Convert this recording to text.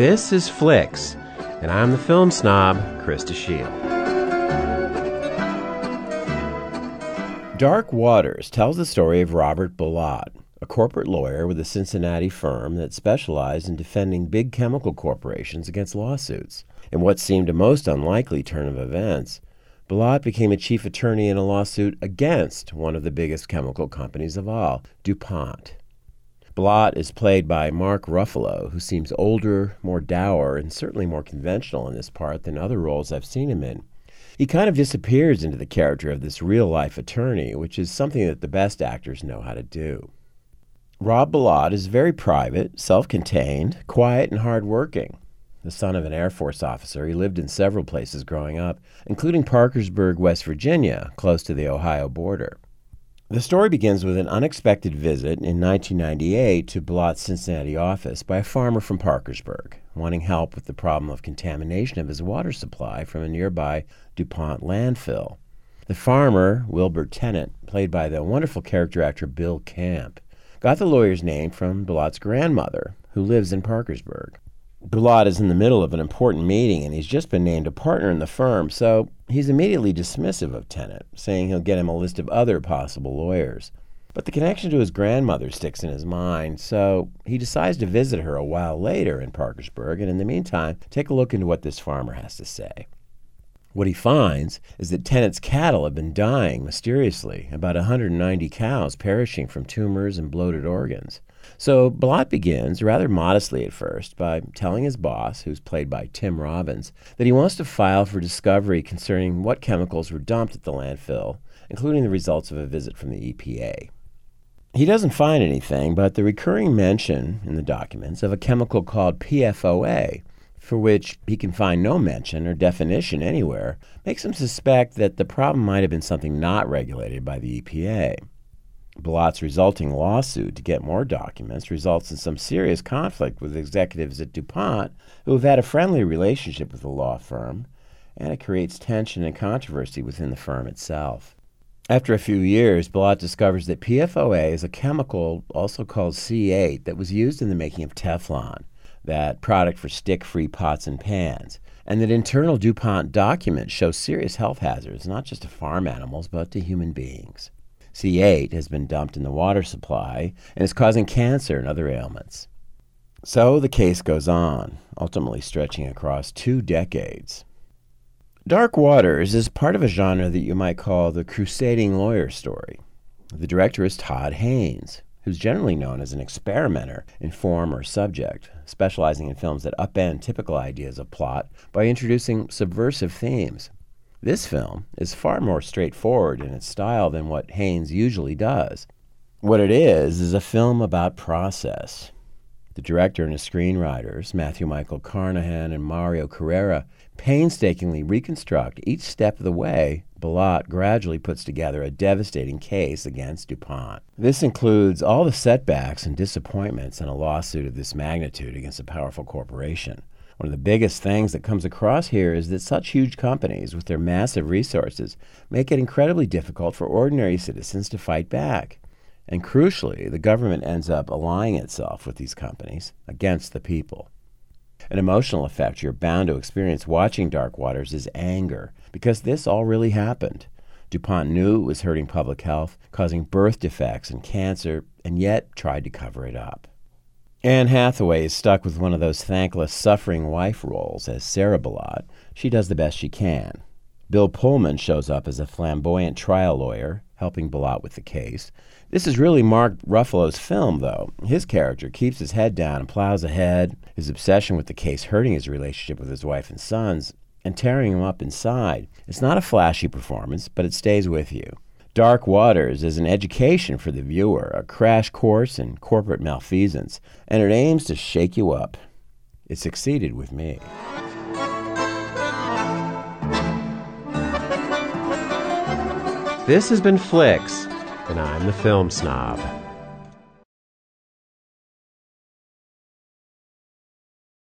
This is Flicks, and I'm the film snob, Krista Shield. Dark Waters tells the story of Robert Bilott, a corporate lawyer with a Cincinnati firm that specialized in defending big chemical corporations against lawsuits. In what seemed a most unlikely turn of events, Bilott became a chief attorney in a lawsuit against one of the biggest chemical companies of all, DuPont. Bilott is played by Mark Ruffalo, who seems older, more dour, and certainly more conventional in this part than other roles I've seen him in. He kind of disappears into the character of this real life attorney, which is something that the best actors know how to do. Rob Bilott is very private, self contained, quiet, and hard working. The son of an Air Force officer, he lived in several places growing up, including Parkersburg, West Virginia, close to the Ohio border. The story begins with an unexpected visit in 1998 to Bilott's Cincinnati office by a farmer from Parkersburg, wanting help with the problem of contamination of his water supply from a nearby DuPont landfill. The farmer, Wilbur Tennant, played by the wonderful character actor Bill Camp, got the lawyer's name from Bilott's grandmother, who lives in Parkersburg. Bilott is in the middle of an important meeting and he's just been named a partner in the firm, so he's immediately dismissive of Tennant, saying he'll get him a list of other possible lawyers. But the connection to his grandmother sticks in his mind, so he decides to visit her a while later in Parkersburg and in the meantime take a look into what this farmer has to say. What he finds is that Tennant's cattle have been dying mysteriously, about 190 cows perishing from tumors and bloated organs. So Bilott begins, rather modestly at first, by telling his boss, who's played by Tim Robbins, that he wants to file for discovery concerning what chemicals were dumped at the landfill, including the results of a visit from the EPA. He doesn't find anything, but the recurring mention in the documents of a chemical called PFOA, for which he can find no mention or definition anywhere, makes him suspect that the problem might have been something not regulated by the EPA. Bilott's resulting lawsuit to get more documents results in some serious conflict with executives at DuPont who have had a friendly relationship with the law firm, and it creates tension and controversy within the firm itself. After a few years, Bilott discovers that PFOA is a chemical also called C8 that was used in the making of Teflon, that product for stick free pots and pans, and that internal DuPont documents show serious health hazards not just to farm animals but to human beings. C8 has been dumped in the water supply and is causing cancer and other ailments. So the case goes on, ultimately stretching across two decades. Dark Waters is part of a genre that you might call the crusading lawyer story. The director is Todd Haynes, who's generally known as an experimenter in form or subject, specializing in films that upend typical ideas of plot by introducing subversive themes. This film is far more straightforward in its style than what Haynes usually does. What it is, is a film about process. The director and his screenwriters, Matthew Michael Carnahan and Mario Correa, painstakingly reconstruct each step of the way Bilott gradually puts together a devastating case against DuPont. This includes all the setbacks and disappointments in a lawsuit of this magnitude against a powerful corporation. One of the biggest things that comes across here is that such huge companies, with their massive resources, make it incredibly difficult for ordinary citizens to fight back. And crucially, the government ends up allying itself with these companies against the people. An emotional effect you're bound to experience watching Dark Waters is anger, because this all really happened. DuPont knew it was hurting public health, causing birth defects and cancer, and yet tried to cover it up. Anne Hathaway is stuck with one of those thankless suffering wife roles as Sarah Bilott. She does the best she can. Bill Pullman shows up as a flamboyant trial lawyer, helping Bilott with the case. This is really Mark Ruffalo's film, though. His character keeps his head down and plows ahead, his obsession with the case hurting his relationship with his wife and sons and tearing him up inside. It's not a flashy performance, but it stays with you. Dark Waters is an education for the viewer, a crash course in corporate malfeasance, and it aims to shake you up. It succeeded with me. This has been Flicks, and I'm the film snob.